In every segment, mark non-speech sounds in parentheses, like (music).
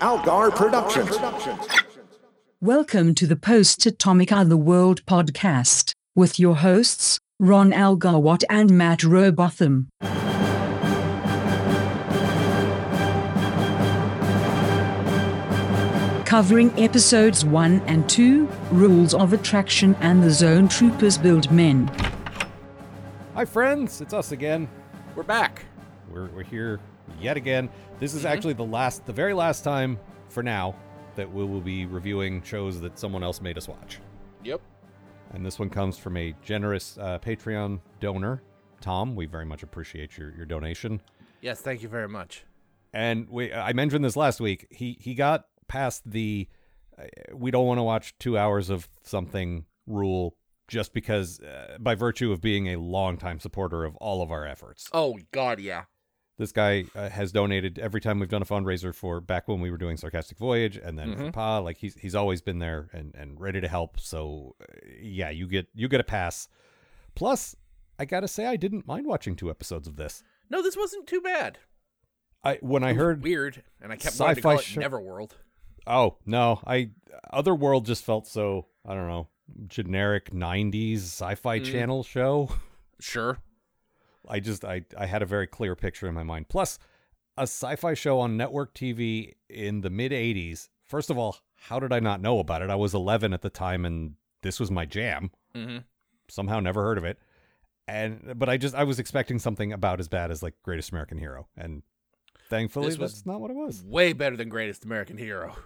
Algar Productions. Welcome to the Post Atomic Otherworld podcast with your hosts, Ron Algarwatt and Matt Robotham. Covering episodes 1 and 2, Rules of Attraction and the Zone Troopers Build Men. Hi, friends. It's us again. We're back. We're, we're here yet again. This Mm-hmm. is actually the last, the very last time for now that we will be reviewing shows that someone else made us watch. Yep. And this one comes from a generous uh, Patreon donor, Tom. We very much appreciate your, your donation. Yes, thank you very much. And we, I mentioned this last week. He he got past the uh, we don't want to watch two hours of something rule just because, uh, by virtue of being a longtime supporter of all of our efforts. Oh God, yeah. This guy uh, has donated every time we've done a fundraiser for back when we were doing Sarcastic Voyage, and then for Pa. Like he's he's always been there and and ready to help. So uh, yeah, you get you get a pass. Plus, I gotta say, I didn't mind watching two episodes of this. No, this wasn't too bad. I when I was heard weird, and I kept wanting to sci-fi call it show- Neverworld. Oh no, I Otherworld just felt so I don't know generic '90s sci-fi channel show. Sure. I just I I had a very clear picture in my mind. Plus, a sci-fi show on network TV in the mid '80s. First of all, how did I not know about it? I was 11 at the time, and this was my jam. Mm-hmm. Somehow, never heard of it. And but I just I was expecting something about as bad as like Greatest American Hero, and thankfully that's not what it was. Way better than Greatest American Hero.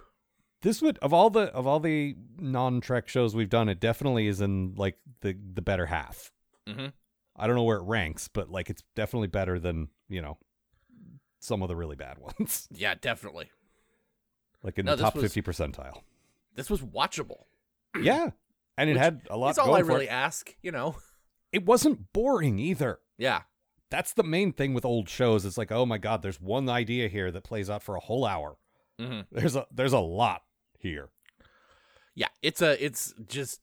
this would of all the of all the non-trek shows we've done it definitely is in like the the better half Mm-hmm. I don't know where it ranks but like it's definitely better than you know some of the really bad (laughs) ones Yeah, definitely. like in No, the top was- 50 percentile This was watchable. (clears throat) yeah and it Which had a lot That's all I really ask. You know. it wasn't boring either Yeah. that's the main thing with old shows it's like oh my god there's one idea here that plays out for a whole hour Mm-hmm. there's a there's a lot here Yeah. It's a. It's just.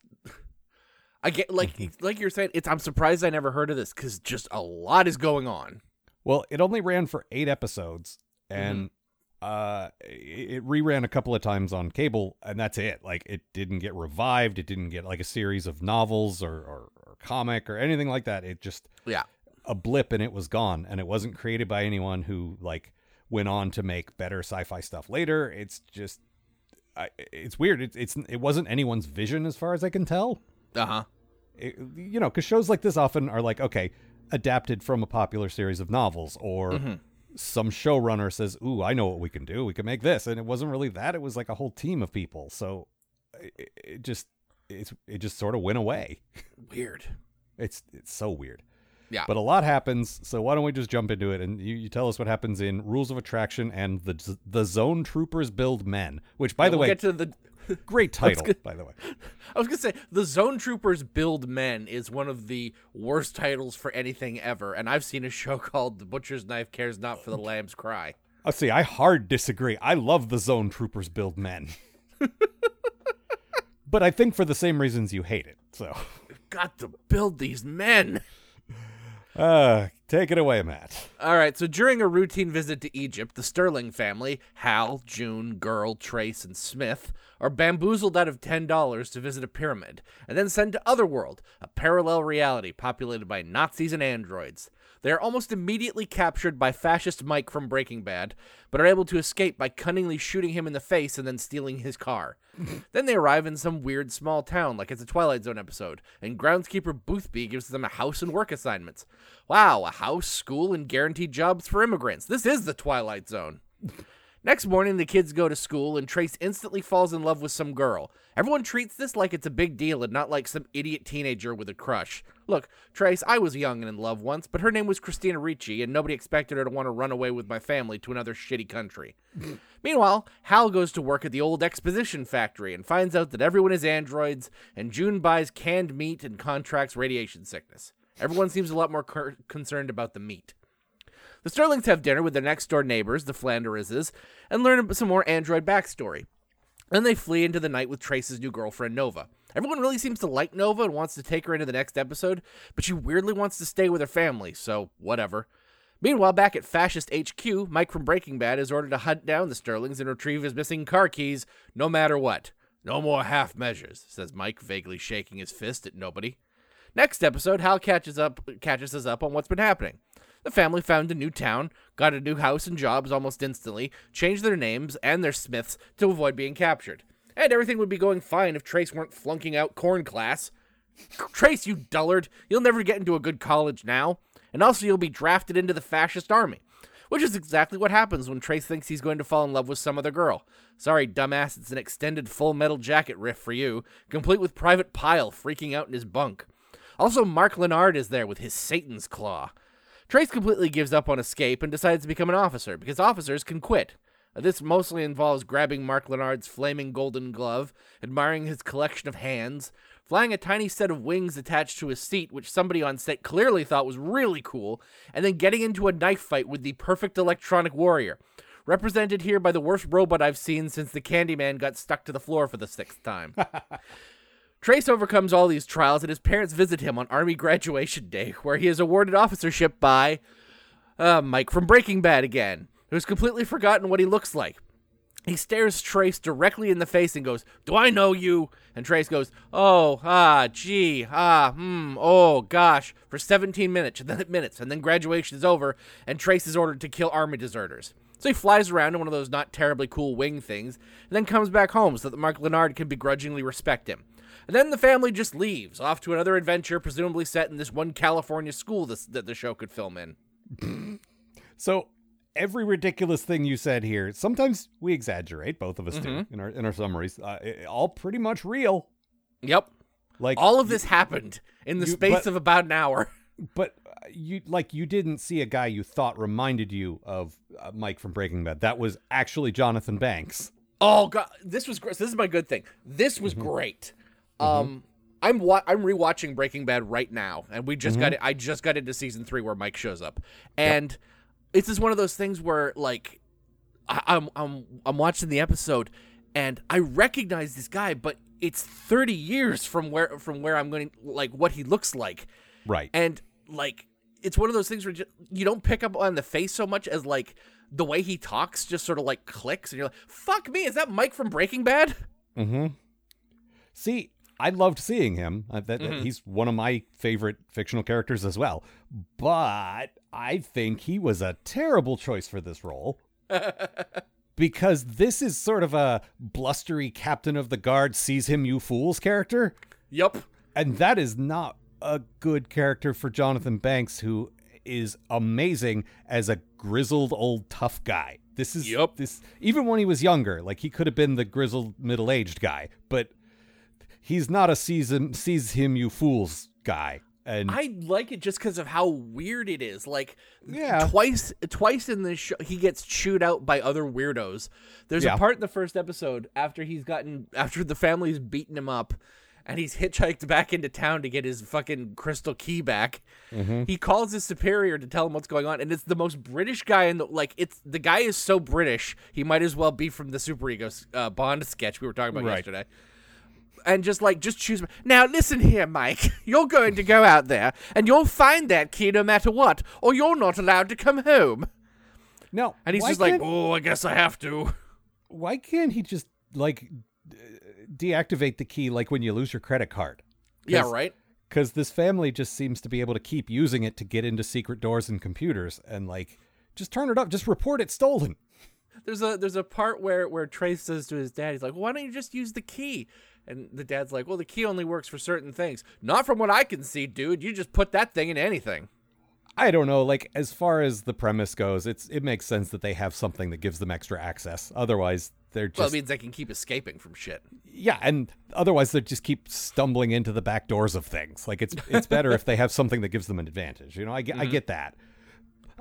I get like like you're saying. It's. I'm surprised I never heard of this because just a lot is going on. Well, it only ran for eight episodes, and uh, it, it reran a couple of times on cable, and that's it. Like, it didn't get revived. It didn't get like a series of novels or, or, or comic or anything like that. It just Yeah. a blip, and it was gone. And it wasn't created by anyone who like went on to make better sci-fi stuff later. It's just, I, it's weird. It, it's it wasn't anyone's vision as far as I can tell Uh huh. you know, because shows like this often are like, okay, adapted from a popular series of novels, or Mm-hmm. some showrunner says, "Ooh, I know what we can do. We can make this," and it wasn't really that. It was like a whole team of people. So it, it just it's it just sort of went away. Weird. It's it's so weird. Yeah. But a lot happens, so why don't we just jump into it and you, you tell us what happens in Rules of Attraction and the the Zone Troopers Build Men, which by Yeah, the we'll way, get to the. (laughs) great title, good. by the way. (laughs) I was gonna say the Zone Troopers Build Men is one of the worst titles for anything ever, and I've seen a show (laughs) called The Butcher's Knife Cares Not for the Lamb's Cry. Oh, see, I hard disagree. I love the Zone Troopers build men. but I think for the same reasons you hate it. So, Got to build these men. uh, take it away, Matt. All right, so during a routine visit to Egypt, the Sterling family, Hal, June, Girl, Trace, and Smith, are bamboozled out of $10 to visit a pyramid, and then sent to Otherworld, a parallel reality populated by Nazis and androids. They are almost immediately captured by fascist Mike from Breaking Bad, but are able to escape by cunningly shooting him in the face and then stealing his car. (laughs) then they arrive in some weird small town, like it's a Twilight Zone episode, and groundskeeper Boothby gives them a house and work assignments. Wow, a house, school, and guaranteed jobs for immigrants. This is the Twilight Zone. Next morning, the kids go to school, and Trace instantly falls in love with some girl. Everyone treats this like it's a big deal and not like some idiot teenager with a crush. Look, Trace, I was young and in love once, but her name was Christina Ricci, and nobody expected her to want to run away with my family to another shitty country. (laughs) Meanwhile, Hal goes to work at the old exposition factory and finds out that everyone is androids, and June buys canned meat and contracts radiation sickness. Everyone seems a lot more cur- concerned about the meat. The Sterlings have dinner with their next door neighbors, the Flanderses, and learn some more android backstory. Then they flee into the night with Trace's new girlfriend, Nova. Everyone really seems to like Nova and wants to take her into the next episode, but she weirdly wants to stay with her family, so whatever. Meanwhile, back at Fascist HQ, Mike from Breaking Bad is ordered to hunt down the Sterlings and retrieve his missing car keys, no matter what. No more half measures, says Mike, vaguely shaking his fist at nobody. Next episode, Hal catches up catches us up on what's been happening. The family found a new town, got a new house and jobs almost instantly, changed their names and their Smiths to avoid being captured. And everything would be going fine if Trace weren't flunking out corn class. Trace, you dullard, you'll never get into a good college now. And also, you'll be drafted into the fascist army. Which is exactly what happens when Trace thinks he's going to fall in love with some other girl. Sorry, dumbass, it's an extended full metal jacket riff for you, complete with Private Pile freaking out in his bunk. Also, Mark Lenard is there with his Satan's Claw. Trace completely gives up on escape and decides to become an officer because officers can quit. Uh, this mostly involves grabbing Mark Lenard's flaming golden glove, admiring his collection of hands, flying a tiny set of wings attached to his seat, which somebody on set clearly thought was really cool, and then getting into a knife fight with the perfect electronic warrior. Represented here by the worst robot I've seen since the Kandyman got stuck to the floor for the sixth time. (laughs) Trace overcomes all these trials, and his parents visit him on Army graduation day, where he is awarded officership by uh, Mike from Breaking Bad again, who's completely forgotten what he looks like. He stares Trace directly in the face and goes, Do I know you? And Trace goes, Oh, ah, gee, ah, hmm, oh, gosh, for 17 minutes, and then (laughs) minutes, and then graduation is over, and Trace is ordered to kill army deserters. So he flies around in one of those not terribly cool wing things, and then comes back home so that Mark Lenard can begrudgingly respect him. And then the family just leaves, off to another adventure, presumably set in this one California school this, that the show could film in. (laughs) So every ridiculous thing you said here, sometimes we exaggerate, both of us do Mm-hmm. in our in our summaries. Uh, it- all pretty much real. Yep. Like All of this happened in the you- space but- of about an hour. (laughs) but uh, you like you didn't see a guy you thought reminded you of uh, Mike from Breaking Bad. That was actually Jonathan Banks. Oh god, this was great. This is my good thing. This was great. Um, I'm wa- I'm rewatching Breaking Bad right now, and we just got it. I just got into season three where Mike shows up, and it's just one of those things where like I- I'm I'm I'm watching the episode, and I recognize this guy, but it's 30 years from where from where I'm going like what he looks like, Right. and like it's one of those things where ju- you don't pick up on the face so much as like the way he talks just sort of like clicks and you're like fuck me is that mike from breaking bad mm-hmm. See, I loved seeing him. Uh, that, Mm-hmm. that- he's one of my favorite fictional characters as well. But I think he was a terrible choice for this role. (laughs) because this is sort of a blustery captain of the guard sees him you fools character. yep And that is not a good character for Jonathan Banks, who is amazing as a grizzled old tough guy. This is Yup. this even when he was younger, like he could have been the grizzled middle aged guy, but he's not a sees him sees him you fools guy. And i like it just because of how weird it is like Yeah. twice twice in this show he gets chewed out by other weirdos there's Yeah. a part in the first episode after he's gotten after the family's beaten him up and he's hitchhiked back into town to get his fucking crystal key back. Mm-hmm. He calls his superior to tell him what's going on, and it's the most British guy in the like. It's the guy is so British, he might as well be from the Superego uh, Bond sketch we were talking about Right. yesterday. And just like, just choose. Now listen here, Mike. (laughs) You're going to go out there, and you'll find that key no matter what, or you're not allowed to come home. no, And he's just like, oh, I guess I have to. why can't he just like deactivate the key like when you lose your credit card? Yeah, right. because this family just seems to be able to keep using it to get into secret doors and computers and like just turn it up just report it stolen There's a there's a part where where Trace says to his dad, he's like, "Why don't you just use the key?" And the dad's like, "Well, the key only works for certain things. Not from what I can see, dude. You just put that thing in anything." i don't know like as far as the premise goes it's it makes sense that they have something that gives them extra access otherwise they're just Well, it means they can keep escaping from shit. yeah and otherwise they just keep stumbling into the back doors of things like it's it's better if they have something that gives them an advantage you know i get i mm-hmm. get that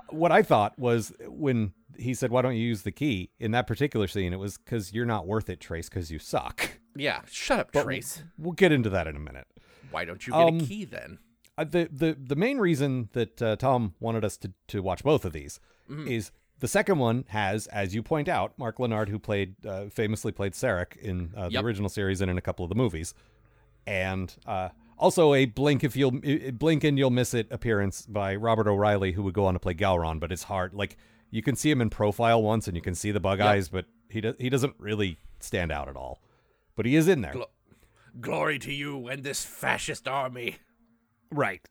what i thought was when he said why don't you use the key in that particular scene it was because you're not worth it trace because you suck Yeah, shut up, But Trace. we'll get into that in a minute Why don't you get um, a key then? uh, the the the main reason that uh, Tom wanted us to to watch both of these Mm-hmm. is the second one has, as you point out, Mark Lenard, who played uh, famously played Sarek in uh, the Yep. original series and in a couple of the movies, and uh, Also, a blink if you'll blink and you'll miss it appearance by Robert O'Reilly, who would go on to play Gowron, but it's hard. Like you can see him in profile once, and you can see the bug Yep. eyes, but he does he doesn't really stand out at all. But he is in there, Glo- Glory to you and this fascist army. right?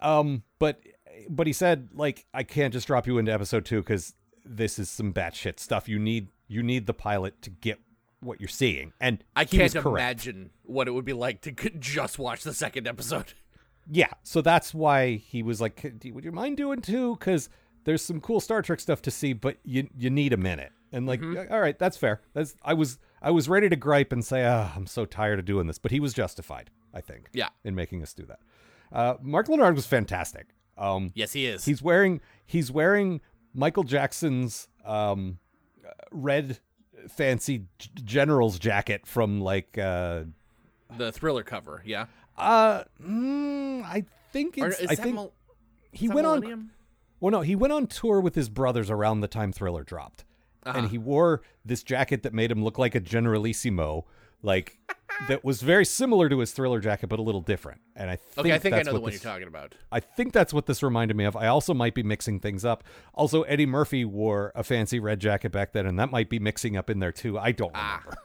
Um, but but he said like I can't just drop you into episode two because this is some batshit stuff. You need you need the pilot to get what you're seeing, and I can't imagine what it would be like to c- (laughs) just watch the second episode. Yeah, so that's why he was like, "Would you mind doing two? Because there's some cool Star Trek stuff to see, but you you need a minute." And like, Mm-hmm. all right, that's fair. That's I was I was ready to gripe and say, "Ah, I'm so tired of doing this," but he was justified, I think, Yeah. in making us do that. Uh, Mark Lenard was fantastic. Um, Yes, he is. he's wearing he's wearing Michael Jackson's um, red fancy g- general's jacket from like uh the thriller cover, yeah. uh mm, I think Or it's is I that think Mil- he went on Millennium? Well, no, he went on tour with his brothers around the time Thriller dropped, Uh-huh. and he wore this jacket that made him look like a Generalissimo, like (laughs) that was very similar to his Thriller jacket, but a little different. And I think Okay, I think I that's know the what one this, you're talking about. I think that's what this reminded me of. I also might be mixing things up. Also, Eddie Murphy wore a fancy red jacket back then, and that might be mixing up in there too. I don't Ah. remember.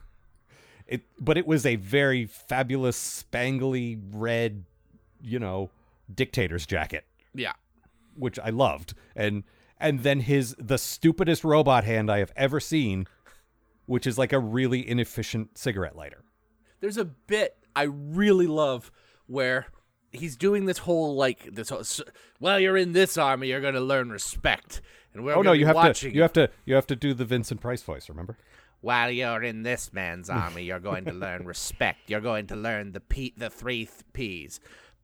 It, but it was a very fabulous, spangly red, you know, dictator's jacket Yeah. Which I loved, and and then his the stupidest robot hand I have ever seen, which is like a really inefficient cigarette lighter. There's a bit I really love where he's doing this whole like this whole, s- well you're in this army you're going to learn respect and we're oh no, you have watching to you have to you have to do the Vincent Price voice. Remember? while you're in this man's army you're going to learn (laughs) respect you're going to learn the P the 3 th- P's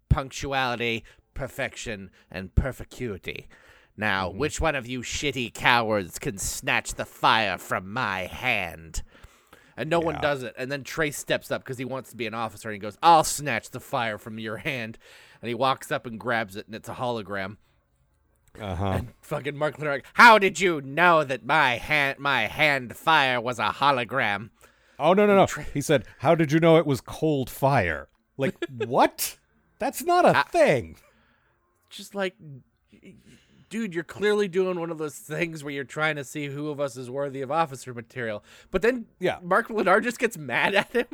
punctuality perfection and perficuity now Mm-hmm. which one of you shitty cowards can snatch the fire from my hand and no one does it. And then Trace steps up because he wants to be an officer, and he goes, "I'll snatch the fire from your hand." And he walks up and grabs it, and it's a hologram. Uh huh. Fucking Mark Lenard. How did you know that my hand, my hand fire was a hologram? Oh no no no. He said, "How did you know it was cold fire?" Like (laughs) what? That's not a thing. Just like, dude, you're clearly doing one of those things where you're trying to see who of us is worthy of officer material. But then, Yeah. Mark Lenard just gets mad at him.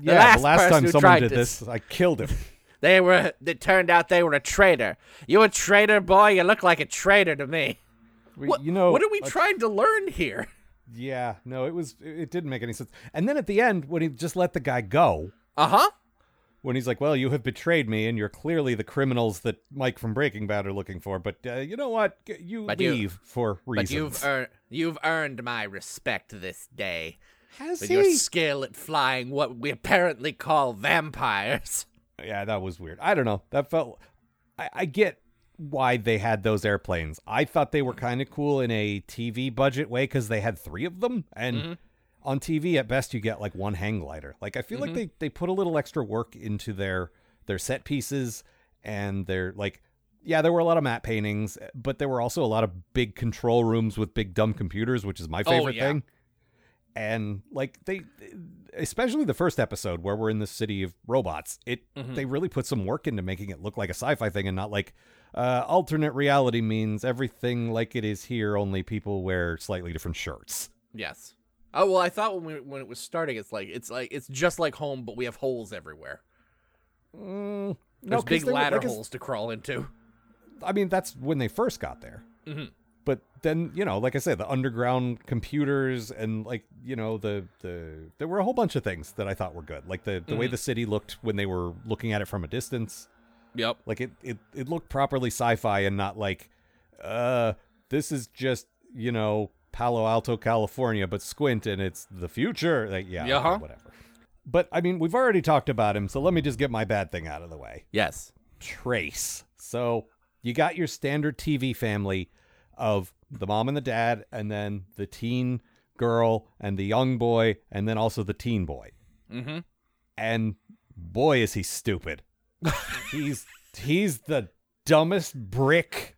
Yeah, last the last time someone did this. this, I killed him. (laughs) They were. It turned out they were a traitor. You a traitor, boy? You look like a traitor to me. We- What, you know, what are we uh, trying to learn here? Yeah, no, it was it didn't make any sense. And then at the end, when he just let the guy go, Uh huh. When he's like, "Well, you have betrayed me, and you're clearly the criminals that Mike from Breaking Bad are looking for." But uh, you know what? You But you- leave for reasons. But you've earned you've earned my respect this day Has with he? your skill at flying what we apparently call vampires. (laughs) Yeah, that was weird. I don't know. That felt. I, I get why they had those airplanes. I thought they were kind of cool in a TV budget way because they had three of them, and Mm-hmm. On TV at best you get like one hang glider. Like I feel Mm-hmm. like they they put a little extra work into their their set pieces and their like. Yeah, there were a lot of matte paintings, but there were also a lot of big control rooms with big dumb computers, which is my Oh, favorite yeah. thing. And like they, especially the first episode where we're in the city of robots, it Mm-hmm. they really put some work into making it look like a sci-fi thing and not like uh, alternate reality means everything like it is here, only people wear slightly different shirts. Yes. Oh well, I thought when we, when it was starting, it's like it's like it's just like home, but we have holes everywhere. Mm, There's no, big they ladder like, holes to crawl into. I mean, that's when they first got there. Mhm. But then, you know, like I said, the underground computers and like, you know, the the there were a whole bunch of things that I thought were good. Like the the way the city looked when they were looking at it from a distance. Yep. Like it it it looked properly sci-fi and not like uh this is just, you know, Palo Alto, California, but squint and it's the future. Like yeah, Uh-huh. whatever. But I mean, we've already talked about him, so let me just get my bad thing out of the way. Yes. Trace. So you got your standard TV family of the mom and the dad, and then the teen girl and the young boy, and then also the teen boy. Mm-hmm. And boy, is he stupid. (laughs) he's he's the dumbest brick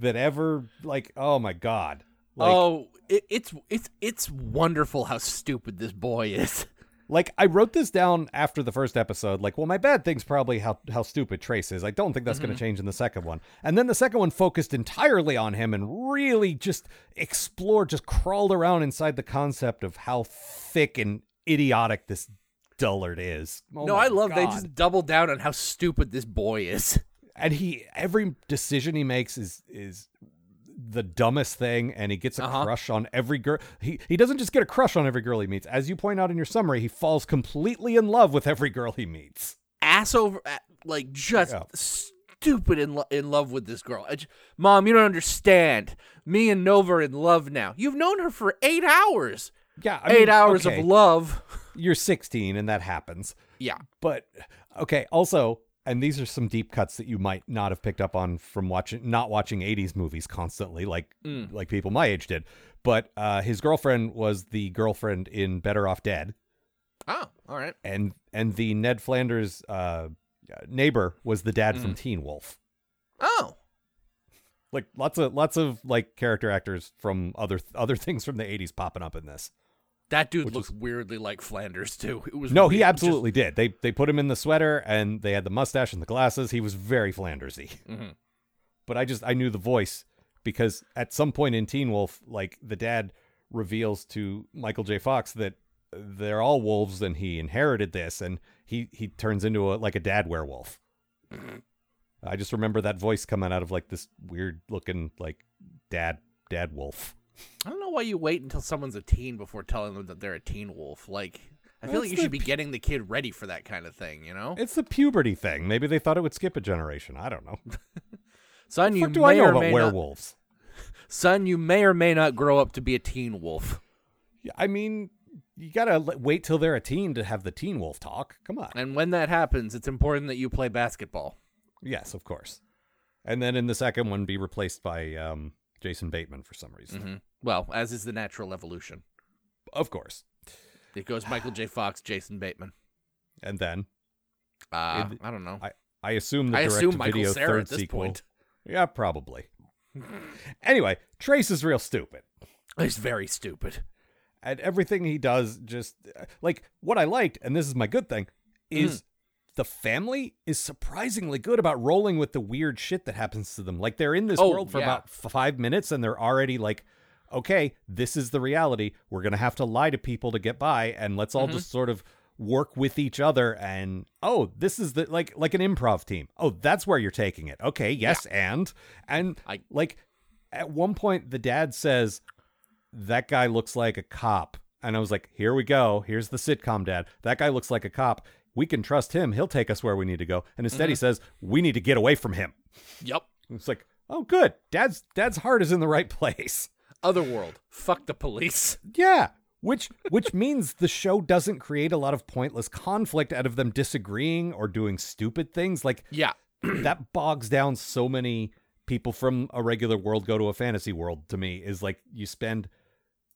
that ever like. Oh my god. Like, oh, it, it's it's it's wonderful how stupid this boy is. (laughs) Like I wrote this down after the first episode. Like, well, my bad thing's probably how how stupid Trace is. I don't think that's going to mm-hmm. change in the second one. And then the second one focused entirely on him and really just explored, just crawled around inside the concept of how thick and idiotic this dullard is. Oh no, I love they just double down on how stupid this boy is. and he every decision he makes is is the dumbest thing and he gets a Uh-huh. crush on every girl he he doesn't just get a crush on every girl he meets as you point out in your summary he falls completely in love with every girl he meets Ass over, like just Yeah. stupid in lo- in love with this girl. Mom, you don't understand. Me and Nova are in love now. You've known her for eight hours. yeah I eight mean, hours okay, of love. you're 16 and that happens Yeah. but okay also and these are some deep cuts that you might not have picked up on from watching not watching 80s movies constantly like Mm. like people my age did but uh his girlfriend was the girlfriend in better off dead Oh, all right. and and the Ned Flanders uh, neighbor was the dad from Teen Wolf. Oh, Like lots of lots of like character actors from other other (laughs) things from the '80s popping up in this. That dude Which looks weirdly like Flanders too. It was No, he weird. absolutely did. They they put him in the sweater and they had the mustache and the glasses. He was very Flandersy. Mhm. But I just I knew the voice because at some point in Teen Wolf, like the dad reveals to Michael J. Fox that they're all wolves and he inherited this and he he turns into a like a dad werewolf. I just remember that voice coming out of like this weird looking like dad dad wolf. I don't know why you wait until someone's a teen before telling them that they're a teen wolf. Like, I feel That's like you should be getting the kid ready for that kind of thing. You know, It's the puberty thing. Maybe they thought it would skip a generation. I don't know. (laughs) son, you do may I know or about may not, werewolves? (laughs) son, you may or may not grow up to be a teen wolf. Yeah, I mean, you gotta wait till they're a teen to have the teen wolf talk. Come on. And when that happens, it's important that you play basketball. Yes, of course. And then in the second one, be replaced by um, Jason Bateman for some reason. hmm Well, as is the natural evolution. Of course. It goes Michael J. (sighs) Fox, Jason Bateman. And then Uh, It- I don't know. I, I assume the I assume Michael video Cera third at this sequel. point. Yeah, probably. (laughs) anyway, Trace is real stupid. He's very stupid. and everything he does just like what I liked, and this is my good thing, Mm-hmm. is the family is surprisingly good about rolling with the weird shit that happens to them. Like they're in this Oh, world for yeah. about five minutes, and they're already like, okay, this is the reality. We're gonna have to lie to people to get by, and let's Mm-hmm. all just sort of work with each other and oh this is the like like an improv team oh that's where you're taking it okay yes and and I- like at one point the dad says that guy looks like a cop. And I was like, here we go. Here's the sitcom dad. That guy looks like a cop. We can trust him. He'll take us where we need to go. And instead he mm-hmm. says, we need to get away from him. Yep. It's like, oh, good. Dad's dad's heart is in the right place. Otherworld. Fuck the police. Yeah. Which which (laughs) means the show doesn't create a lot of pointless conflict out of them disagreeing or doing stupid things. Like Yeah. (clears throat) that bogs down so many people from a regular world go to a fantasy world to me is like you spend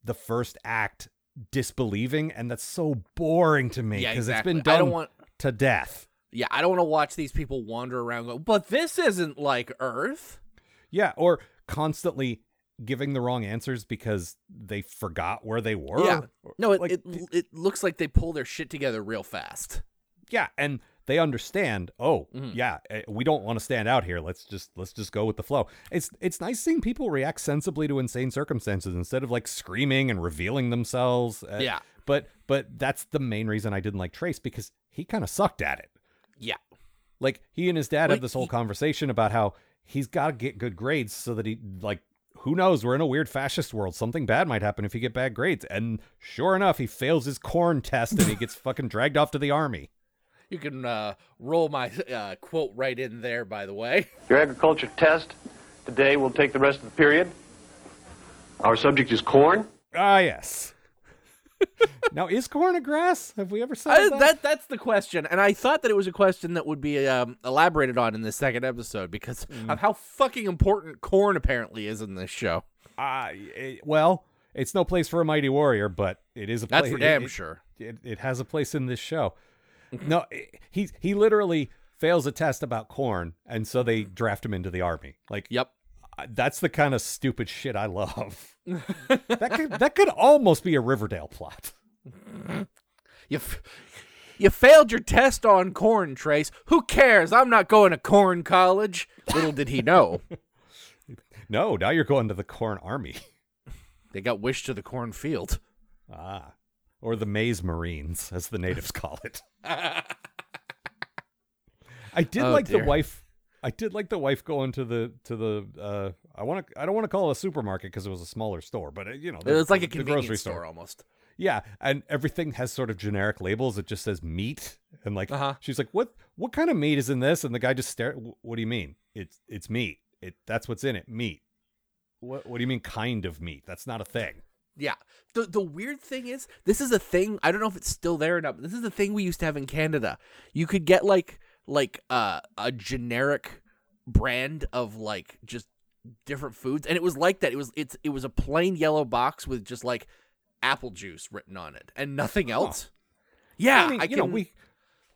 the first act disbelieving and that's so boring to me Yeah, because exactly. it's been I done don't want to death Yeah, I don't want to watch these people wander around go, but this isn't like Earth. yeah or constantly giving the wrong answers because they forgot where they were Yeah. No, it, like, it it looks like they pull their shit together real fast. yeah and they understand oh Mhm. yeah eh, we don't want to stand out here let's just let's just go with the flow it's it's nice seeing people react sensibly to insane circumstances instead of like screaming and revealing themselves Uh, Yeah. but but that's the main reason i didn't like trace because he kind of sucked at it Yeah. like he and his dad Like, have this whole he- conversation about how he's got to get good grades so that he like who knows we're in a weird fascist world something bad might happen if you get bad grades and sure enough he fails his corn test and he gets (laughs) fucking dragged off to the army You can uh, roll my uh, quote right in there, by the way. Your agriculture test today will take the rest of the period. Our subject is corn. Ah, yes. (laughs) now, is corn a grass? Have we ever said I, that? that that's the question, and I thought that it was a question that would be um, elaborated on in this second episode because Mm. of how fucking important corn apparently is in this show. Ah, it- well, it's no place for a mighty warrior, but it is a place. That's for damn it, sure. It, it has a place in this show. No, it- he he literally fails a test about corn, and so they draft him into the army. Like, Yep. That's the kind of stupid shit I love. (laughs) that could that could almost be a Riverdale plot. You, f- you failed your test on corn, Trace. Who cares? I'm not going to corn college. Little did he know. (laughs) No, now you're going to the corn army. They got wished to the cornfield. Ah. Or the Maize marines, as the natives (laughs) call it. I did Oh, like dear. the wife. I did like the wife going to the to the. Uh, I want to. I don't want to call it a supermarket because it was a smaller store, but uh, you know, It was like a convenience grocery store almost. Yeah, and everything has sort of generic labels. It just says meat, and like Uh-huh. she's like, "What? What kind of meat is in this?" And the guy just stare. What do you mean? It's it's meat. It that's what's in it. Meat. What What do you mean? Kind of meat? That's not a thing. Yeah. The the weird thing is, this is a thing. I don't know if it's still there or not. But this is a thing we used to have in Canada. You could get like like uh, a generic brand of like just different foods, and it was like that. It was it's it was a plain yellow box with just like apple juice written on it and nothing else. Yeah, I mean, I you know, can- we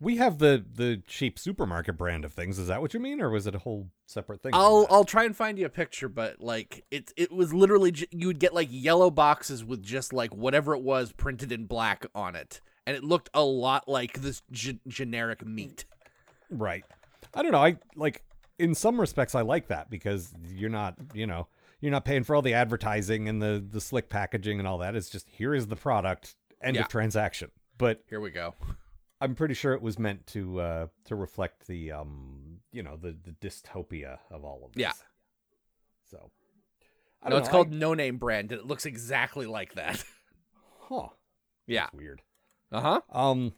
we have the the cheap supermarket brand of things. Is that what you mean, or was it a whole separate thing? I'll? I'll try and find you a picture, but like it it was literally j- you would get like yellow boxes with just like whatever it was printed in black on it, and it looked a lot like this g- generic meat. Right. I don't know. I like in some respects I like that because you're not, you know, you're not paying for all the advertising and the the slick packaging and all that. It's just here is the product, end Yeah. of transaction. But Here we go. I'm pretty sure it was meant to uh to reflect the um, you know, the the dystopia of all of this. Yeah. So I No, don't it's know, called I- No Name Brand, and it looks exactly like that. (laughs) huh. yeah. That's weird. Uh huh. Um,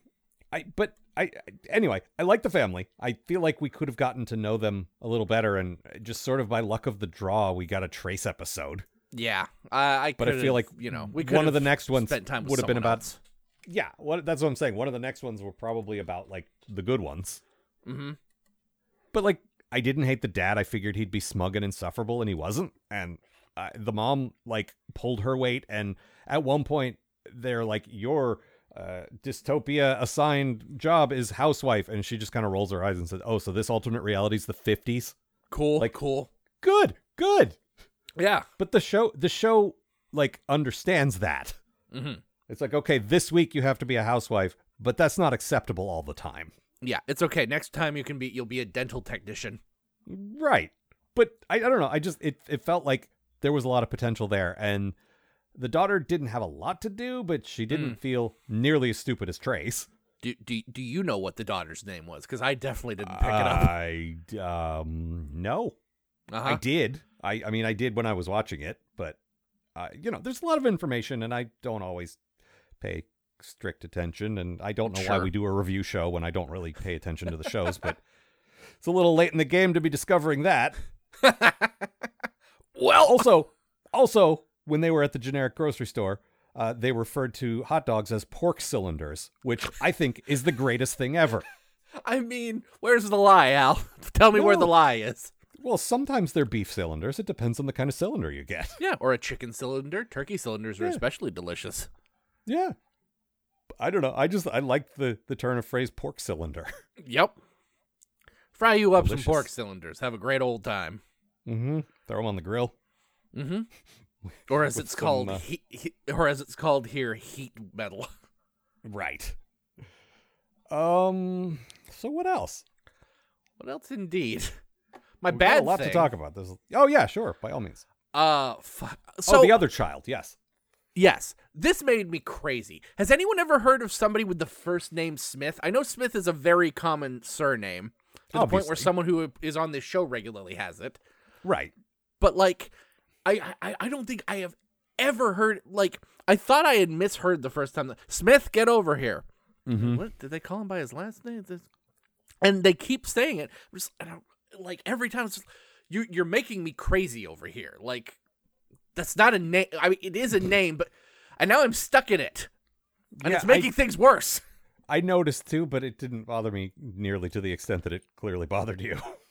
I but I I- anyway, I like the family. I feel like we could have gotten to know them a little better, and just sort of by luck of the draw, we got a trace episode. Yeah. I. I But I feel like you know we one of the next ones would have been about- else. Yeah, what that's what I'm saying. One of the next ones were probably about like the good ones. Mhm. But like, I didn't hate the dad. I figured he'd be smug and insufferable, and he wasn't. And uh, the mom like pulled her weight, and at one point they're like, "Your uh, dystopia assigned job is housewife," and she just kind of rolls her eyes and says, "Oh, so this alternate reality's the '50s? Cool. Like- cool. Good, good." Yeah. But the show, the show, like understands that. Mm-hmm. It's like, okay, this week you have to be a housewife, but that's not acceptable all the time. Yeah. It's okay. Next time you can be you'll be a dental technician. Right. But I, I don't know. I just it it felt like there was a lot of potential there and the daughter didn't have a lot to do, but she didn't feel nearly as stupid as Trace. Do do do you know what the daughter's name was? Because I definitely didn't pick it up. I um no. Uh-huh. I did. I I mean I did when I was watching it, but uh, you know, there's a lot of information and I don't always pay strict attention and I don't know why we do a review show when I don't really pay attention to the shows, but (laughs) it's a little late in the game to be discovering that. (laughs) well, also, also when they were at the generic grocery store, uh, they referred to hot dogs as pork cylinders, which I think is the greatest thing ever. (laughs) I mean, where's the lie, Al? Tell me where the lie is. Well, sometimes they're beef cylinders. It depends on the kind of cylinder you get. Yeah, or a chicken cylinder. Turkey cylinders are especially delicious. Yeah. I don't know. I just I like the the turn of phrase pork cylinder. (laughs) Yep. Fry you up Delicious. some pork cylinders. Have a great old time. mm-hmm. Throw them on the grill. Mm-hmm. (laughs) Or as it's some, called, uh, he, he- or as it's called here, heat metal. (laughs) Right. Um. So what else? What else, indeed? My We've bad a lot thing. to talk about. This. Oh yeah, sure, by all means. Uh, fu- so oh, the other child. Yes. Yes, this made me crazy. Has anyone ever heard of somebody with the first name Smith? I know Smith is a very common surname to the point where someone who is on this show regularly has it. Right. But like, I I, I don't think I have ever heard like I thought I had misheard the first time. that Smith, get over here. Mm-hmm. What did they call him by his last name? This- And they keep saying it. Just like every time it's just, you you're making me crazy over here. Like that's not a name. I mean, it is a name, but and now I'm stuck in it, and Yeah, it's making I- things worse. I noticed too, but it didn't bother me nearly to the extent that it clearly bothered you. (laughs)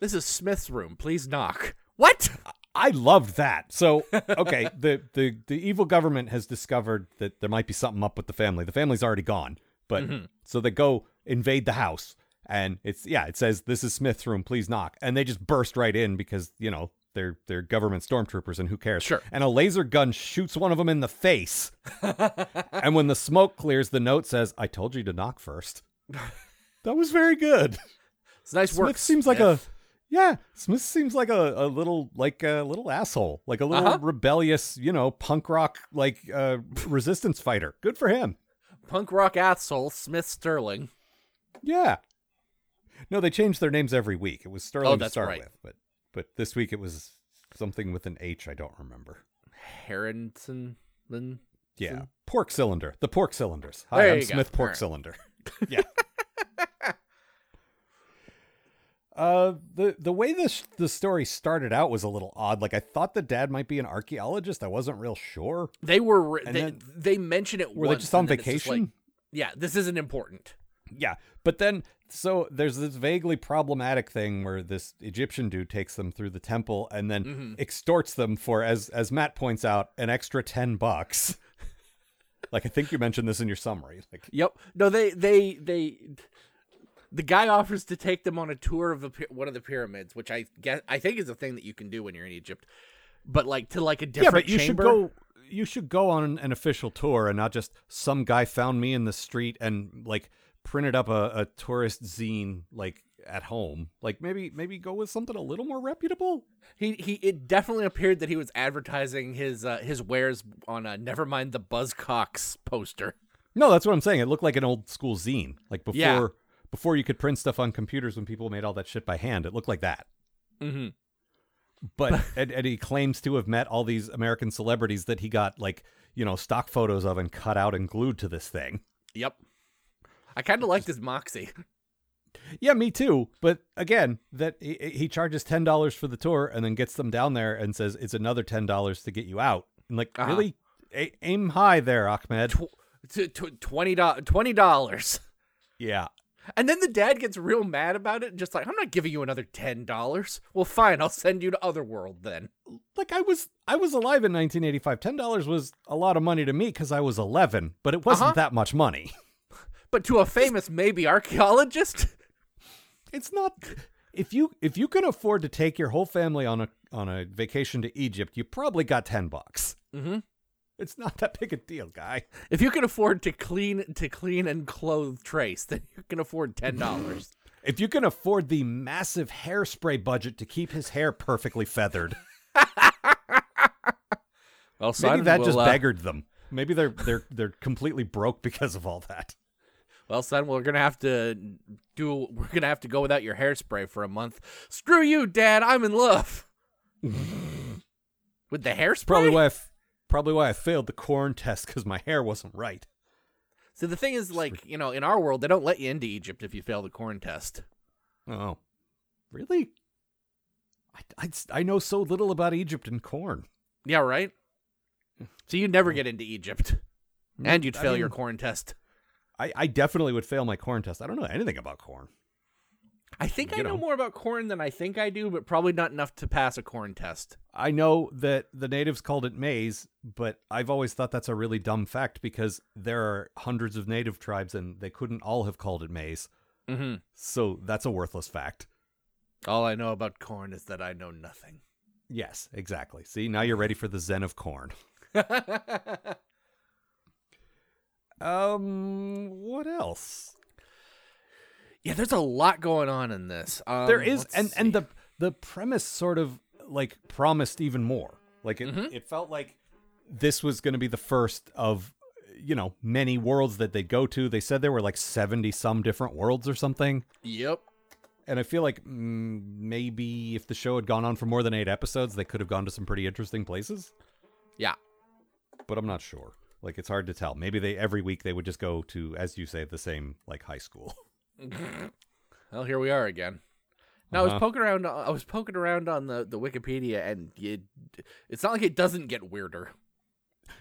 This is Smith's room. Please knock. What? I loved that. So, okay, (laughs) the, the the evil government has discovered that there might be something up with the family. The family's already gone, but mm-hmm. so they go invade the house, and it's yeah, it says this is Smith's room. Please knock, and they just burst right in because you know they're they're government stormtroopers and who cares? Sure. And a laser gun shoots one of them in the face. (laughs) and when the smoke clears, the note says, "I told you to knock first. that was very good. It's nice work. Smith work. seems like a yeah. Smith seems like a, a little like a little asshole, like a little Uh-huh. rebellious, you know, punk rock like uh, resistance fighter. Good for him. punk rock asshole Smith Sterling. Yeah. No, they changed their names every week. It was Sterling Oh, to start right. with, but but this week it was something with an H. I don't remember. Harrington. Lin- Yeah, pork cylinder. The pork cylinders. Hi, There I'm you go. Smith Pork right. Cylinder. (laughs) yeah. Uh, the the way this the story started out was a little odd. Like I thought the dad might be an archaeologist. I wasn't real sure. They were. They, then- they mention it Were they just on and then it's vacation? like, yeah, this isn't important. Yeah, but then so there's this vaguely problematic thing where this Egyptian dude takes them through the temple and then Mm-hmm. extorts them for, as as Matt points out, an extra ten bucks. (laughs) like I think you mentioned this in your summary. Like Yep. No, they they they. The guy offers to take them on a tour of the, one of the pyramids, which I guess I think is a thing that you can do when you're in Egypt. But like to like a different yeah, but you chamber. should go. You should go on an official tour and not just some guy found me in the street and like printed up a, a tourist zine like at home. Like maybe maybe go with something a little more reputable. He he. It definitely appeared that he was advertising his uh, his wares on a Nevermind the Buzzcocks poster. No, that's what I'm saying. It looked like an old school zine, like before Yeah. before you could print stuff on computers when people made all that shit by hand. It looked like that. Mm-hmm. But (laughs) and, and he claims to have met all these American celebrities that he got like you know stock photos of and cut out and glued to this thing. Yep. I kind of liked his moxie. (laughs) Yeah, me too. But again, that he, he charges ten dollars for the tour and then gets them down there and says it's another ten dollars to get you out. And like, Uh-huh. really, A- aim high there, Ahmed. Tw- t- t- Twenty dollars. Twenty dollars. (laughs) yeah, And then the dad gets real mad about it, and just like, I'm not giving you another ten dollars. Well, fine, I'll send you to Otherworld then. like I was I was alive in 1985. Ten dollars was a lot of money to me because I was 11, but it wasn't Uh-huh. that much money. (laughs) But to a famous maybe archaeologist, (laughs) It's not if you if you can afford to take your whole family on a on a vacation to Egypt, you probably got ten bucks. mm-hmm. It's not that big a deal, guy. if you can afford to clean to clean and clothe Trace, then you can afford ten dollars. (laughs) If you can afford the massive hairspray budget to keep his hair perfectly feathered, (laughs) well, maybe that just uh, beggared them. Maybe they're they're they're completely broke because of all that. Well, son, we're gonna have to do. We're gonna have to go without your hairspray for a month. Screw you, Dad. I'm in love. (laughs) With the hairspray. Probably why I f- probably why I failed the corn test because my hair wasn't right. So the thing is, like, you know, in our world, they don't let you into Egypt if you fail the corn test. Oh, really? I, I, I know so little about Egypt and corn. Yeah, right. Mm. So you'd never get into Egypt, mm, and you'd I fail your corn test. I, I definitely would fail my corn test. I don't know anything about corn. I think I know know. more about corn than I think I do, but probably not enough to pass a corn test. I know that the natives called it maize, but I've always thought that's a really dumb fact because there are hundreds of native tribes and they couldn't all have called it maize. Mm-hmm. So that's a worthless fact. All I know about corn is that I know nothing. Yes, exactly. See, now you're ready for the zen of corn. (laughs) Um, what else? yeah, there's a lot going on in this. Um, there is and and the the premise sort of like promised even more like it, Mhm. it felt like this was going to be the first of you know many worlds that they'd go to they said there were like 70 some different worlds or something Yep. and i feel like mm, maybe if the show had gone on for more than eight episodes they could have gone to some pretty interesting places Yeah. but i'm not sure like it's hard to tell maybe they every week they would just go to as you say the same like high school (laughs) Well, here we are again. Now I was Uh-huh. poking around. I was poking around on the, the Wikipedia, and it, it's not like it doesn't get weirder.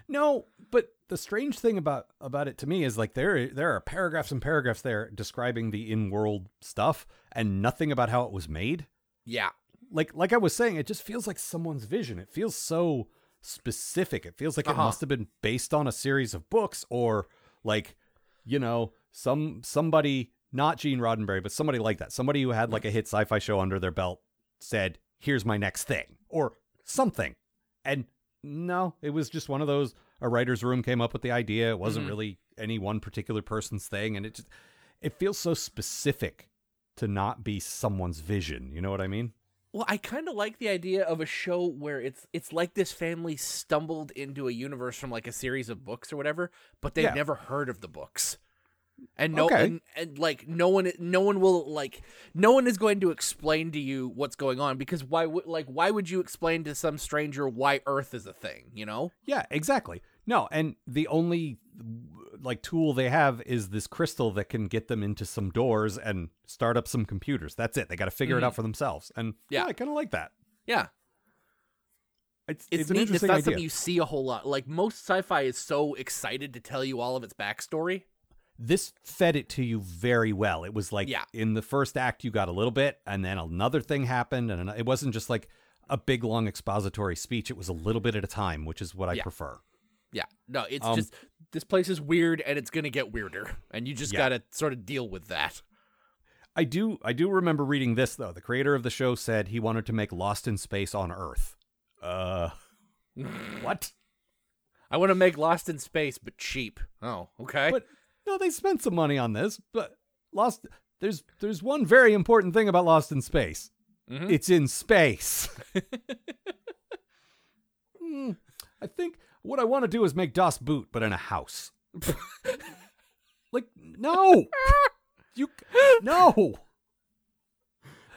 No, but the strange thing about about it to me is like there there are paragraphs and paragraphs there describing the in-world stuff and nothing about how it was made. Yeah. Like like I was saying, it just feels like someone's vision. It feels so specific. It feels like it Uh-huh. must have been based on a series of books or like you know, some somebody not Gene Roddenberry, but somebody like that. Somebody who had like a hit sci-fi show under their belt said, here's my next thing or something. And no, it was just one of those a writer's room came up with the idea. It wasn't Mhm. really any one particular person's thing. And it just, it feels so specific to not be someone's vision. You know what I mean? Well, I kind of like the idea of a show where it's it's like this family stumbled into a universe from like a series of books or whatever, but they've Yeah. never heard of the books. And no Okay. and, and like no one no one will like no one is going to explain to you what's going on because why would like why would you explain to some stranger why earth is a thing, you know? Yeah, exactly. No, and the only like tool they have is this crystal that can get them into some doors and start up some computers. That's it. They got to figure it out mm-hmm. for themselves. And yeah, Yeah. I kind of like that. Yeah. It's, It's, it's an neat. It's not idea. something you see a whole lot. Like most sci-fi is so excited to tell you all of its backstory. This fed it to you very well. It was like Yeah. in the first act you got a little bit, and then another thing happened, and it wasn't just like a big long expository speech. It was a little bit at a time, which is what I Yeah. prefer. Yeah. No, it's Um, just this place is weird and it's gonna get weirder. And you just Yeah. gotta sort of deal with that. I do I do remember reading this though. The creator of the show said he wanted to make Lost in Space on Earth. Uh (laughs) what? I want to make Lost in Space, but cheap. Oh, okay. But no, they spent some money on this, but Lost there's there's one very important thing about Lost in Space. Mhm. It's in space. (laughs) Hmm, I think what I want to do is make Das Boot, but in a house. (laughs) like no, you no.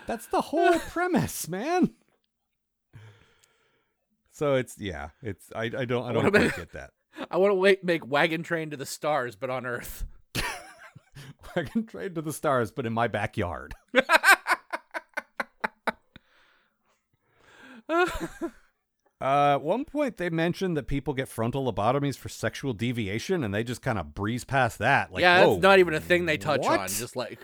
That's the whole (laughs) premise, man. So it's yeah, it's I I don't I don't about- quite get that. (laughs) I want to wait, make Wagon Train to the Stars, but on Earth. I can trade to the stars, but in my backyard. Uh, at one point, they mentioned that people get frontal lobotomies for sexual deviation, and they just kind of breeze past that. Like, yeah, that's not even a thing they touch what? on. Just like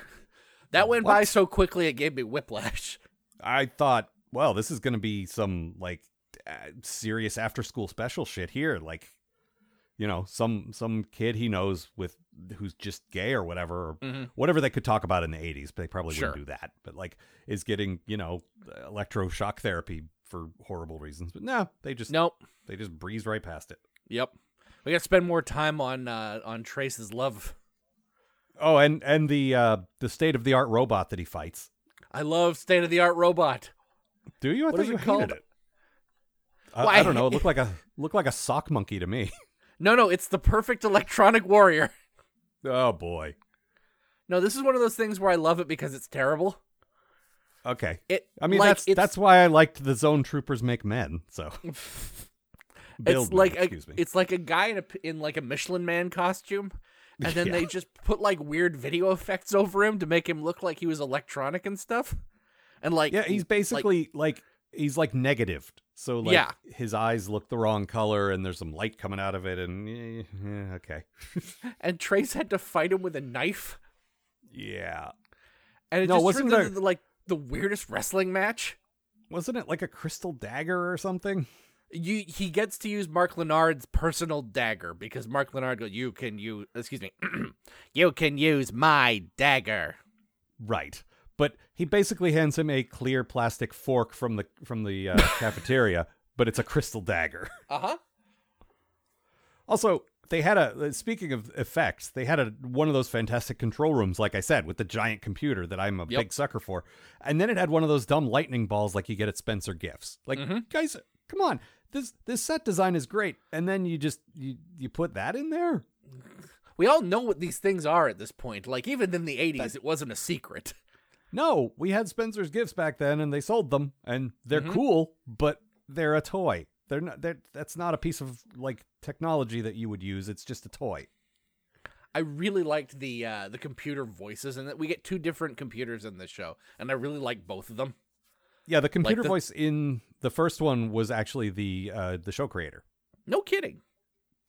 that went by so quickly, it gave me whiplash. (laughs) I thought, well, this is going to be some like uh, serious after-school special shit here. Like, you know, some some kid he knows with who's just gay or whatever, or Mhm. whatever they could talk about in the '80s. But they probably Sure. wouldn't do that. But like, is getting you know electroshock therapy for horrible reasons. But no, they just Nope. they just breeze right past it. Yep. We got to spend more time on uh, on Trace's love. Oh, and and the uh the state of the art robot that he fights. I love state of the art robot. Do you? I What thought you it called? it. I, Well, I I- don't know. It (laughs) looked like a looked like a sock monkey to me. (laughs) No, no, it's the perfect electronic warrior. oh boy. No, this is one of those things where I love it because it's terrible. Okay. It. I mean like, that's that's why I liked the Zone Troopers make men. So (laughs) Build it's like men, a, excuse me. it's like a guy in a in like a Michelin Man costume, and then (laughs) Yeah. they just put like weird video effects over him to make him look like he was electronic and stuff. And like yeah, he's basically like, he's like negatived. So like Yeah. his eyes look the wrong color, and there's some light coming out of it, and eh, eh, okay, (laughs) and Trace had to fight him with a knife, yeah. and it No, just wasn't turned there- the, like the weirdest wrestling match. Wasn't it like a crystal dagger or something? You he gets to use Mark Lenard's personal dagger because Mark Lenard goes, "You can use, excuse me, (clears throat) you can use my dagger." Right. But he basically hands him a clear plastic fork from the from the uh, (laughs) cafeteria, but it's a crystal dagger. Uh huh. Also, they had a speaking of effects, they had a one of those fantastic control rooms, like I said, with the giant computer that I'm a Yep. big sucker for. And then it had one of those dumb lightning balls like you get at Spencer Gifts. Like, Mm-hmm. guys, come on. This this set design is great. And then you just you you put that in there? We all know what these things are at this point. Like even in the '80s, it wasn't a secret. No, we had Spencer's Gifts back then and they sold them and they're Mhm. cool, but they're a toy. They're not they're, that's not a piece of like technology that you would use. It's just a toy. I really liked the uh, the computer voices, and that we get two different computers in this show, and I really like both of them. Yeah, the computer the- voice in the first one was actually the uh, the show creator. No kidding.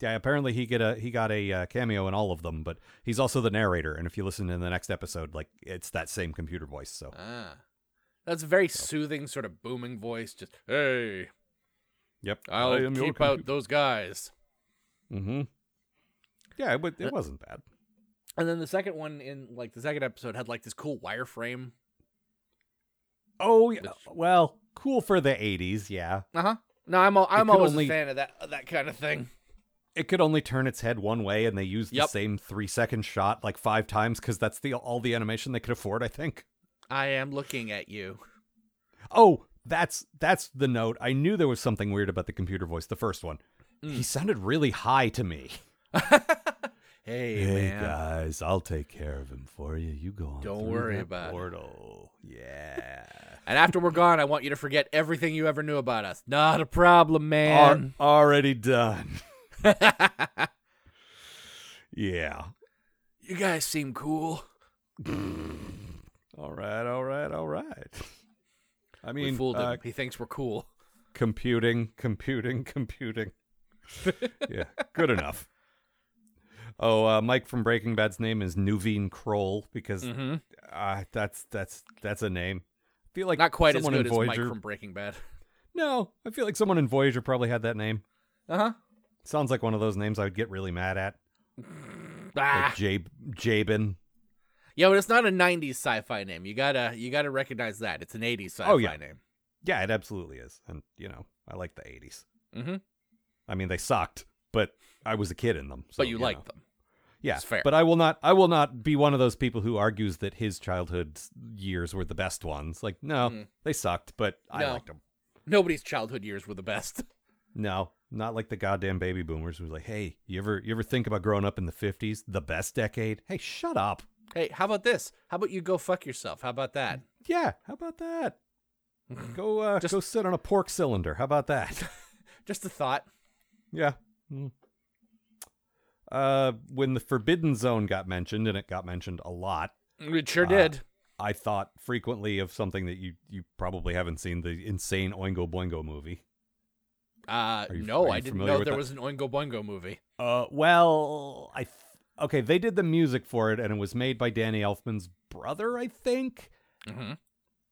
Yeah, apparently he get a he got a uh, cameo in all of them, but he's also the narrator. And if you listen in the next episode, like it's that same computer voice. So Ah, that's a very soothing, sort of booming voice. Just hey, yep, I'll keep out those guys. Mm-hmm. Yeah, it, it wasn't bad. And then the second one in like the second episode had like this cool wireframe. Oh yeah, Which- well, cool for the '80s. Yeah, Uh huh. No, I'm al- I'm always only- a fan of that of that kind of thing. it could only turn its head one way, and they used the same three second shot like five times because that's the all the animation they could afford. I think. I am looking at you. Oh, that's that's the note. I knew there was something weird about the computer voice. The first one, Mm. he sounded really high to me. (laughs) Hey, Hey guys, I'll take care of him for you. You go on. Don't worry about it. portal. Yeah. And after we're gone, I want you to forget everything you ever knew about us. Not a problem, man. already done. (laughs) yeah. you guys seem cool. (laughs) All right. All right. All right. I We mean, fooled him. uh, he thinks we're cool. computing, computing, computing. (laughs) yeah, good enough. Oh, uh, Mike from Breaking Bad's name is Nuveen Kroll because Mm-hmm. uh, that's that's that's a name. I feel like Not quite as someone good in as Mike from Breaking Bad. (laughs) No, I feel like someone in Voyager probably had that name. Uh huh. Sounds like one of those names I would get really mad at. Ah. Like Jab Jabin. Yeah, but it's not a '90s sci-fi name. You gotta you gotta recognize that it's an '80s sci-fi Oh, yeah. name. Yeah, it absolutely is. And you know, I like the '80s. Mm-hmm. I mean, they sucked, but I was a kid in them. So, but you, know. like them. Yeah, It's fair. but I will not. I will not be one of those people who argues that his childhood years were the best ones. Like, no, Mm. they sucked, but I No. liked them. Nobody's childhood years were the best. (laughs) No, not like the goddamn baby boomers who was like, "Hey, you ever you ever think about growing up in the '50s, the best decade?" Hey, shut up. Hey, how about this? How about you go fuck yourself? How about that? Yeah, how about that? (laughs) Go uh, Just- go sit on a pork cylinder. How about that? (laughs) Just a thought. yeah. Mm. Uh, when the Forbidden Zone got mentioned, and it got mentioned a lot, It sure Uh, did. I thought frequently of something that you you probably haven't seen the insane Oingo Boingo movie. Uh, you- no, I didn't know there that? was an Oingo Boingo movie. Uh, well, I okay, they did the music for it, and it was made by Danny Elfman's brother, I think, Mm-hmm.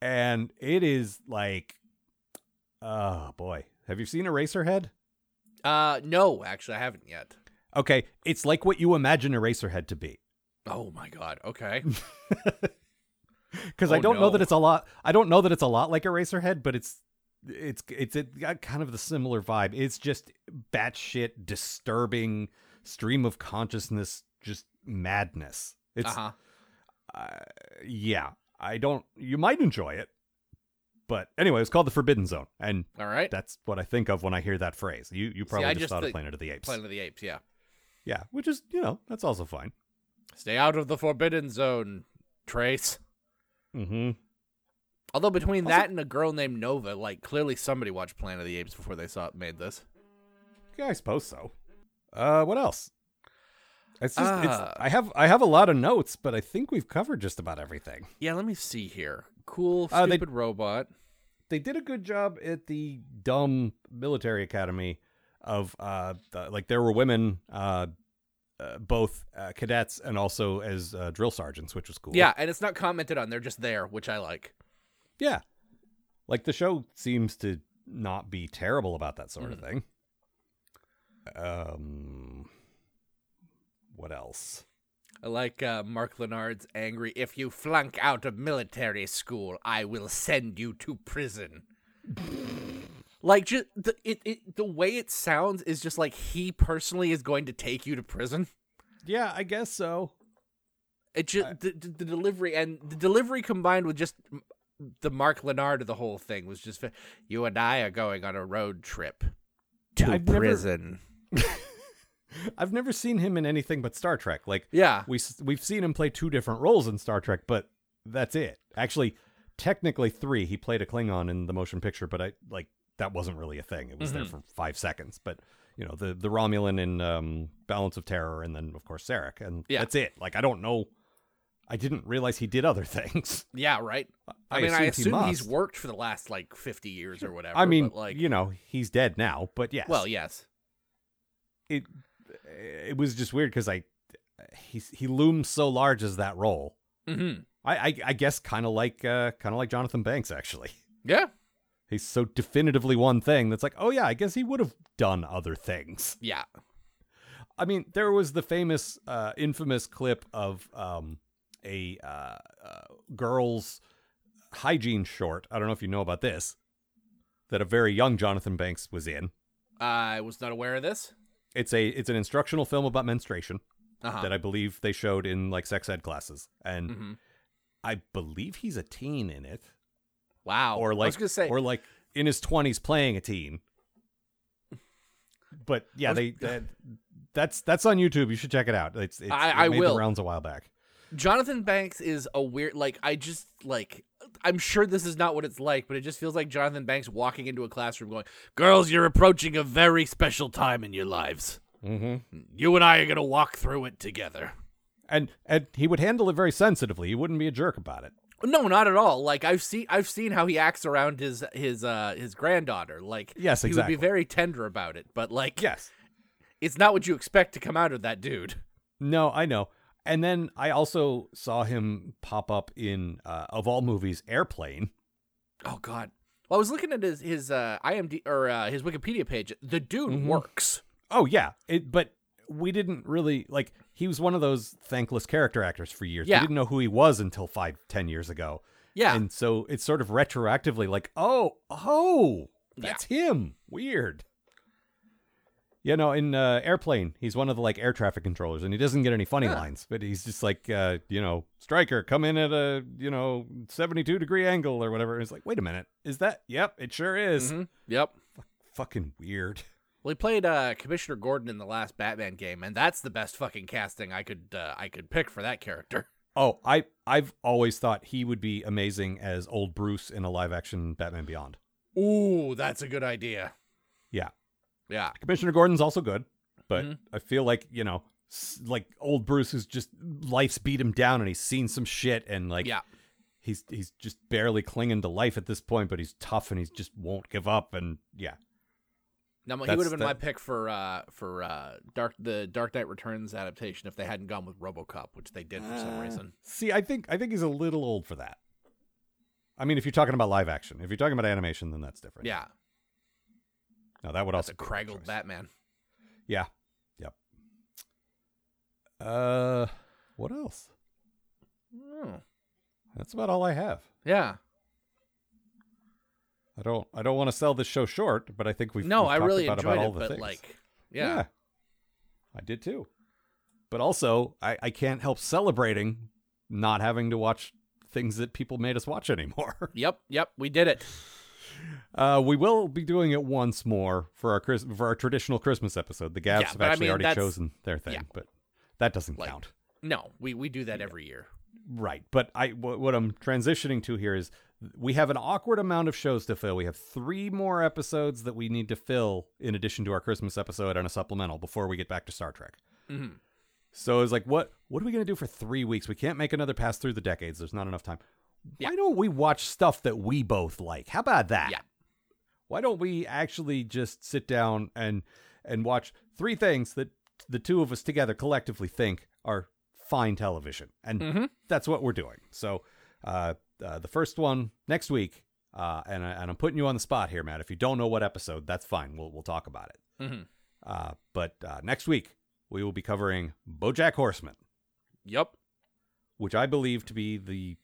and it is like, oh boy, have you seen Eraserhead? Uh, no, actually, I haven't yet. Okay, it's like what you imagine Eraserhead to be. Oh my god. Okay. (laughs) Because I Oh, don't know that it's a lot. I don't know that it's a lot like Eraserhead, but it's it's it's it got kind of the similar vibe. It's just batshit disturbing stream of consciousness, just madness. It's Uh huh. uh, yeah. I don't. You might enjoy it, but anyway, it's called the Forbidden Zone, and All right. that's what I think of when I hear that phrase. You you probably I just, just thought of Planet of the Apes. Planet of the Apes. Yeah. Yeah, which is you know that's also fine. Stay out of the Forbidden Zone, Trace. Mm-hmm. Although between Also- that and a girl named Nova, like clearly somebody watched Planet of the Apes before they saw it made this. Yeah, I suppose so. Uh, what else? It's just Ah. it's. I have I have a lot of notes, but I think we've covered just about everything. Yeah, let me see here. Cool, Uh, they- stupid robot. They did a good job at the dumb military academy of uh, the, like there were women, uh, uh both uh, cadets and also as uh, drill sergeants, which was cool. Yeah, and it's not commented on; they're just there, which I like. yeah. Like the show seems to not be terrible about that sort of thing. Um, what else? I like uh, Mark Lenard's angry. If you flunk out of military school, I will send you to prison. (laughs) like just the it, it the way it sounds is just like he personally is going to take you to prison. Yeah, I guess so. It just the, the, the delivery and the delivery combined with just the Mark Lenard of the whole thing was just you and I are going on a road trip to I've never- prison. (laughs) I've never seen him in anything but Star Trek. Like Yeah. we we've seen him play two different roles in Star Trek, but that's it. Actually, technically three. He played a Klingon in the motion picture, but I like that wasn't really a thing. It was there for five seconds. But you know, the the Romulan in um, Balance of Terror, and then of course Sarek, and Yeah. that's it. Like I don't know. I didn't realize he did other (laughs) things. Yeah, right. I, I mean, I assumed he assume he's worked for the last like 50 years or whatever. I mean, but, like you know, he's dead now, but yes. well, yes. it it was just weird because I he he looms so large as that role. Mhm. I I, I guess kind of like uh, kind of like Jonathan Banks actually. Yeah. He's so definitively one thing that's like, oh yeah, I guess he would have done other things. Yeah. I mean, there was the famous, uh, infamous clip of um, a uh, uh, girl's hygiene short. I don't know if you know about this. that a very young Jonathan Banks was in. I was not aware of this. It's a it's an instructional film about menstruation Uh-huh. that I believe they showed in like sex ed classes, and hmm I believe he's a teen in it, Wow. or I like say. or like in his twenties playing a teen. But yeah, was- they that, that's that's on YouTube. You should check it out. It's, it's I- it I made will. the rounds a while back. Jonathan Banks is a weird like I just like I'm sure this is not what it's like, but it just feels like Jonathan Banks walking into a classroom going, "Girls, you're approaching a very special time in your lives. Mm-hmm. You and I are going to walk through it together." And and he would handle it very sensitively. He wouldn't be a jerk about it. No, not at all. Like I've seen I've seen how he acts around his his uh his granddaughter. Like Yes, exactly. he would be very tender about it, but like Yes. it's not what you expect to come out of that dude. No, I know. And then I also saw him pop up in uh, of all movies, Airplane. Oh god. Well, I was looking at his his uh IMD or uh, his Wikipedia page. The dude Mhm. works. Oh yeah, it, but we didn't really like. He was one of those thankless character actors for years. Yeah. We didn't know who he was until five, ten years ago. Yeah. and so it's sort of retroactively like, oh, oh, that's him. Weird. You know, in uh, Airplane, he's one of the like air traffic controllers, and he doesn't get any funny Huh. lines, but he's just like, uh, you know, Striker, come in at a you know seventy-two degree angle or whatever. And it's like, wait a minute, is that? Yep, it sure is. Mhm. Yep. Fucking weird. (laughs) Well, he played uh, Commissioner Gordon in the last Batman game, and that's the best fucking casting I could uh, I could pick for that character. (laughs) Oh, I I've always thought he would be amazing as old Bruce in a live action Batman Beyond. Ooh, that's a good idea. Yeah. Yeah. Commissioner Gordon's also good, but Mhm. I feel like, you know, like old Bruce is just life's beat him down and he's seen some shit and like yeah. he's he's just barely clinging to life at this point, but he's tough and he just won't give up and yeah. Now he would have been my pick for uh for uh Dark the Dark Knight Returns adaptation if they hadn't gone with RoboCop, which they did for some Uh, reason. See, I think I think he's a little old for that. I mean, if you're talking about live action, if you're talking about animation, then that's different. Yeah, No, that would that's also a craggled. Batman. Yeah. Yep. Uh, what else? Oh. That's about all I have. Yeah. I don't. I don't want to sell this show short, but I think we've no, we've I really about, enjoyed about all it, but things. like, yeah. I did too. But also, I, I can't help celebrating not having to watch things that people made us watch anymore. (laughs) Yep, yep, we did it. Uh, we will be doing it once more for our Chris- for our traditional Christmas episode. The Gavs Yeah, have but I actually mean, already that's- chosen their thing, yeah. but that doesn't Like- count. No, we we do that every year. Right. But I what, what I'm transitioning to here is we have an awkward amount of shows to fill. We have three more episodes that we need to fill in addition to our Christmas episode and a supplemental before we get back to Star Trek. hmm So it's like what what are we going to do for 3 weeks? We can't make another pass through the decades. There's not enough time. Yeah. Why don't we watch stuff that we both like? How about that? Yeah. Why don't we actually just sit down and and watch three things that the two of us together collectively think are fine television? And Mhm. that's what we're doing. So, uh, uh, the first one next week, uh, and, I, and I'm putting you on the spot here, Matt. If you don't know what episode, that's fine. We'll we'll talk about it. hmm Uh, but uh, next week we will be covering BoJack Horseman, Yep. which I believe to be the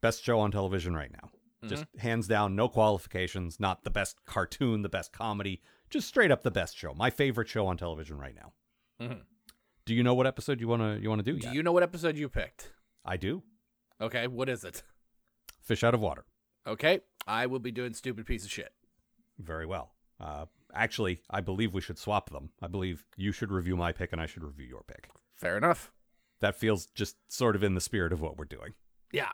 best show on television right now. Just hands down, no qualifications. Not the best cartoon, the best comedy, just straight up the best show. My favorite show on television right now. Mhm. Do you know what episode you wanna you wanna do? Do yet? you know what episode you picked? I do. Okay, what is it? Fish out of water. Okay, I will be doing stupid piece of shit. Very well. Uh, actually, I believe we should swap them. I believe you should review my pick and I should review your pick. Fair enough. That feels just sort of in the spirit of what we're doing. Yeah.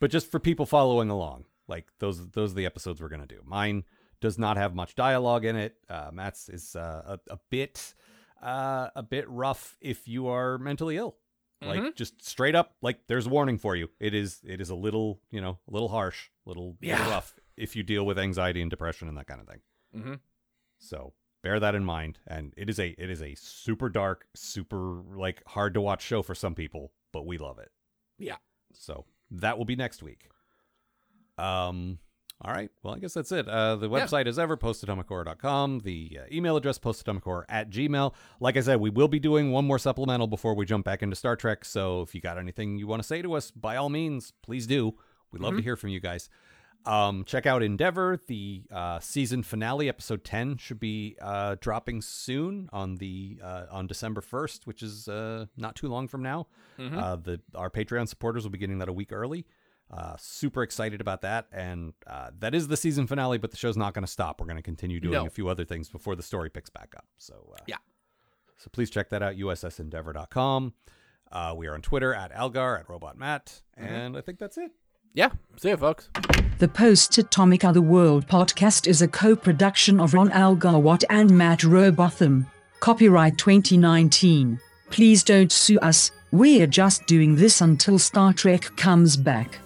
But just for people following along, like those those are the episodes we're gonna do. Mine does not have much dialogue in it. Uh, Matt's is uh, a, a bit uh, a bit rough if you are mentally ill. Like Mhm. just straight up, like there's a warning for you. It is it is a little you know a little harsh, little, little Yeah. rough if you deal with anxiety and depression and that kind of thing. hmm So bear that in mind. And it is a it is a super dark, super like hard to watch show for some people, but we love it. Yeah. So that will be next week. Um. All right. Well, I guess that's it. Uh, the Yeah. website is ever postatomichorror.com. The uh, email address postatomichorror at gmail. Like I said, we will be doing one more supplemental before we jump back into Star Trek. So if you got anything you want to say to us, by all means, please do. We'd love to hear from you guys. Um, check out Endeavor. The uh, season finale, episode ten, should be uh, dropping soon on the uh, on December first, which is uh, not too long from now. Uh, the our Patreon supporters will be getting that a week early. Uh, super excited about that, and uh, that is the season finale. But the show's not going to stop. We're going to continue doing No. a few other things before the story picks back up. So uh, Yeah. so please check that out, ussendeavor.com. Uh, we are on Twitter at Algar, at Robot Matt, and I think that's it. Yeah. See you, folks. The Post Atomic Otherworld podcast is a co production of Ron Algarwatt and Matt Robotham. Copyright 2019. Please don't sue us, we're just doing this until Star Trek comes back.